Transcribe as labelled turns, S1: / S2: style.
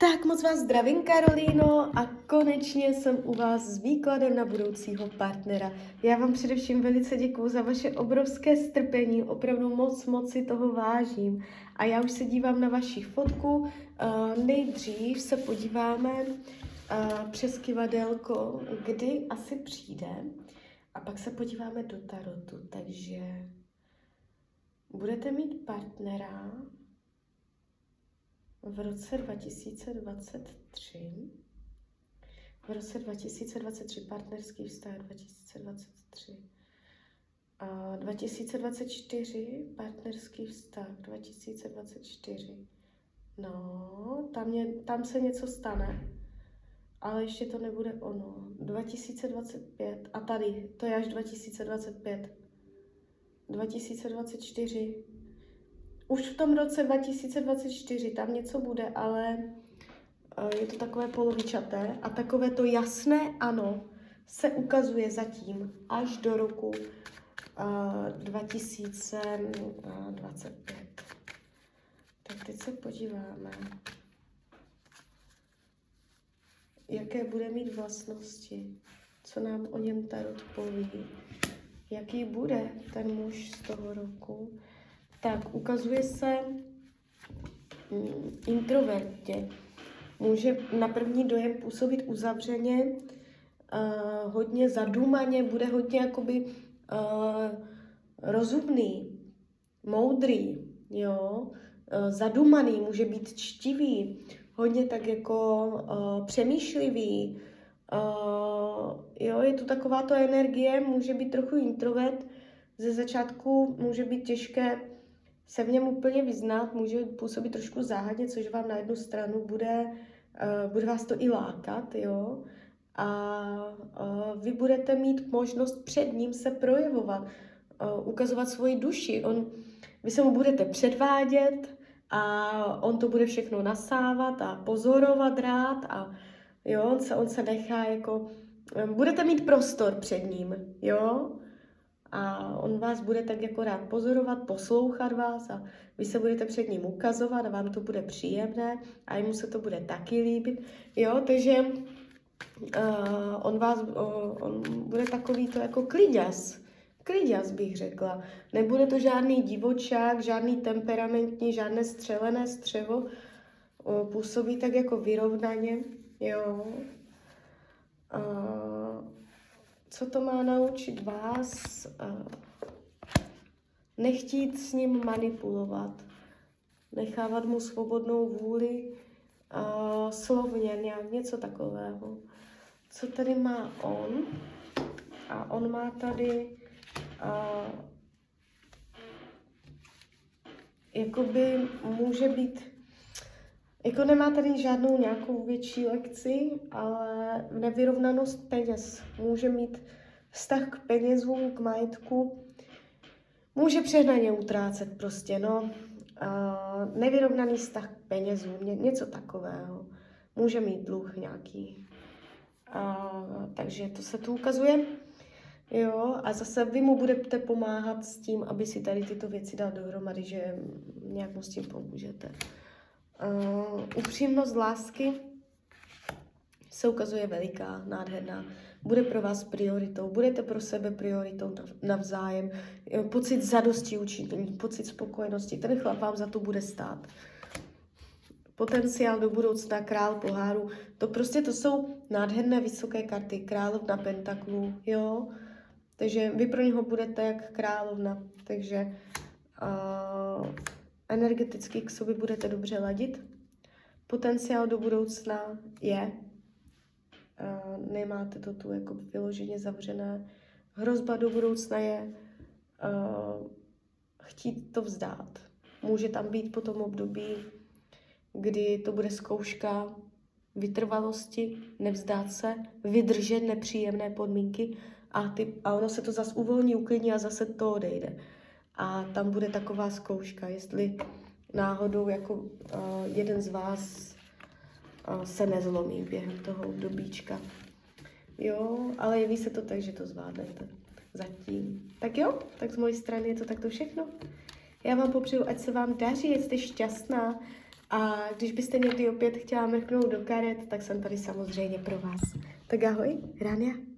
S1: Tak moc vás zdravím, Karolíno, a konečně jsem u vás s výkladem na budoucího partnera. Já vám především velice děkuji za vaše obrovské strpení, opravdu moc, moc si toho vážím. A já už se dívám na vaši fotku. Uh, nejdřív se podíváme uh, přes kivadelko, kdy asi přijde. A pak se podíváme do tarotu, takže budete mít partnera v roce 2023, v roce 2023 partnerský vztah 2023, a 2024 partnerský vztah 2024. No, tam, je, tam se něco stane, ale ještě to nebude ono. 2025 a tady, to je až 2025. 2024 už v tom roce 2024 tam něco bude, ale eh, je to takové polovičaté a takové to jasné ano se ukazuje zatím až do roku 2025. Eh, tak teď se podíváme, jaké bude mít vlastnosti, co nám o něm Tarot poví, jaký bude ten muž z toho roku, tak ukazuje se mm, introvertně. Může na první dojem působit uzavřeně, uh, hodně zadumaně, bude hodně jakoby uh, rozumný, moudrý, jo, uh, zadumaný, může být čtivý, hodně tak jako uh, přemýšlivý, uh, jo, je tu takováto energie, může být trochu introvert, ze začátku může být těžké se v něm úplně vyznat, může působit trošku záhadně, což vám na jednu stranu bude, uh, bude vás to i lákat, jo, a uh, vy budete mít možnost před ním se projevovat, uh, ukazovat svoji duši. On, vy se mu budete předvádět a on to bude všechno nasávat a pozorovat rád a jo, on se, on se nechá jako, budete mít prostor před ním, jo, a on vás bude tak jako rád pozorovat, poslouchat vás a vy se budete před ním ukazovat a vám to bude příjemné a jemu se to bude taky líbit. Jo, takže uh, on vás, uh, on bude takový to jako kliděs, kliděs bych řekla. Nebude to žádný divočák, žádný temperamentní, žádné střelené střevo, uh, působí tak jako vyrovnaně, jo. Uh, co to má naučit vás? Nechtít s ním manipulovat, nechávat mu svobodnou vůli, slovně nějak, něco takového. Co tady má on? A on má tady jakoby může být jako nemá tady žádnou nějakou větší lekci, ale nevyrovnanost peněz. Může mít vztah k penězům, k majetku. Může přehnaně utrácet prostě, no. A nevyrovnaný vztah k penězům, ně, něco takového. Může mít dluh nějaký. A, takže to se tu ukazuje. Jo, a zase vy mu budete pomáhat s tím, aby si tady tyto věci dal dohromady, že nějak mu s tím pomůžete. Uh, upřímnost lásky se ukazuje veliká, nádherná. Bude pro vás prioritou, budete pro sebe prioritou navzájem. Pocit zadosti učinění, pocit spokojenosti, ten chlap vám za to bude stát. Potenciál do budoucna, král poháru, to prostě to jsou nádherné vysoké karty, královna pentaklu, jo. Takže vy pro něho budete jak královna, takže uh, energeticky k sobě budete dobře ladit. Potenciál do budoucna je, uh, nemáte to tu jako vyloženě zavřené. Hrozba do budoucna je uh, chtít to vzdát. Může tam být po tom období, kdy to bude zkouška vytrvalosti, nevzdát se, vydržet nepříjemné podmínky a, ty, a ono se to zase uvolní, uklidní a zase to odejde a tam bude taková zkouška, jestli náhodou jako uh, jeden z vás uh, se nezlomí během toho obdobíčka. Jo, ale jeví se to tak, že to zvládnete zatím. Tak jo, tak z mojej strany je to takto všechno. Já vám popřeju, ať se vám daří, ať jste šťastná, A když byste někdy opět chtěla mrknout do karet, tak jsem tady samozřejmě pro vás. Tak ahoj, Rania.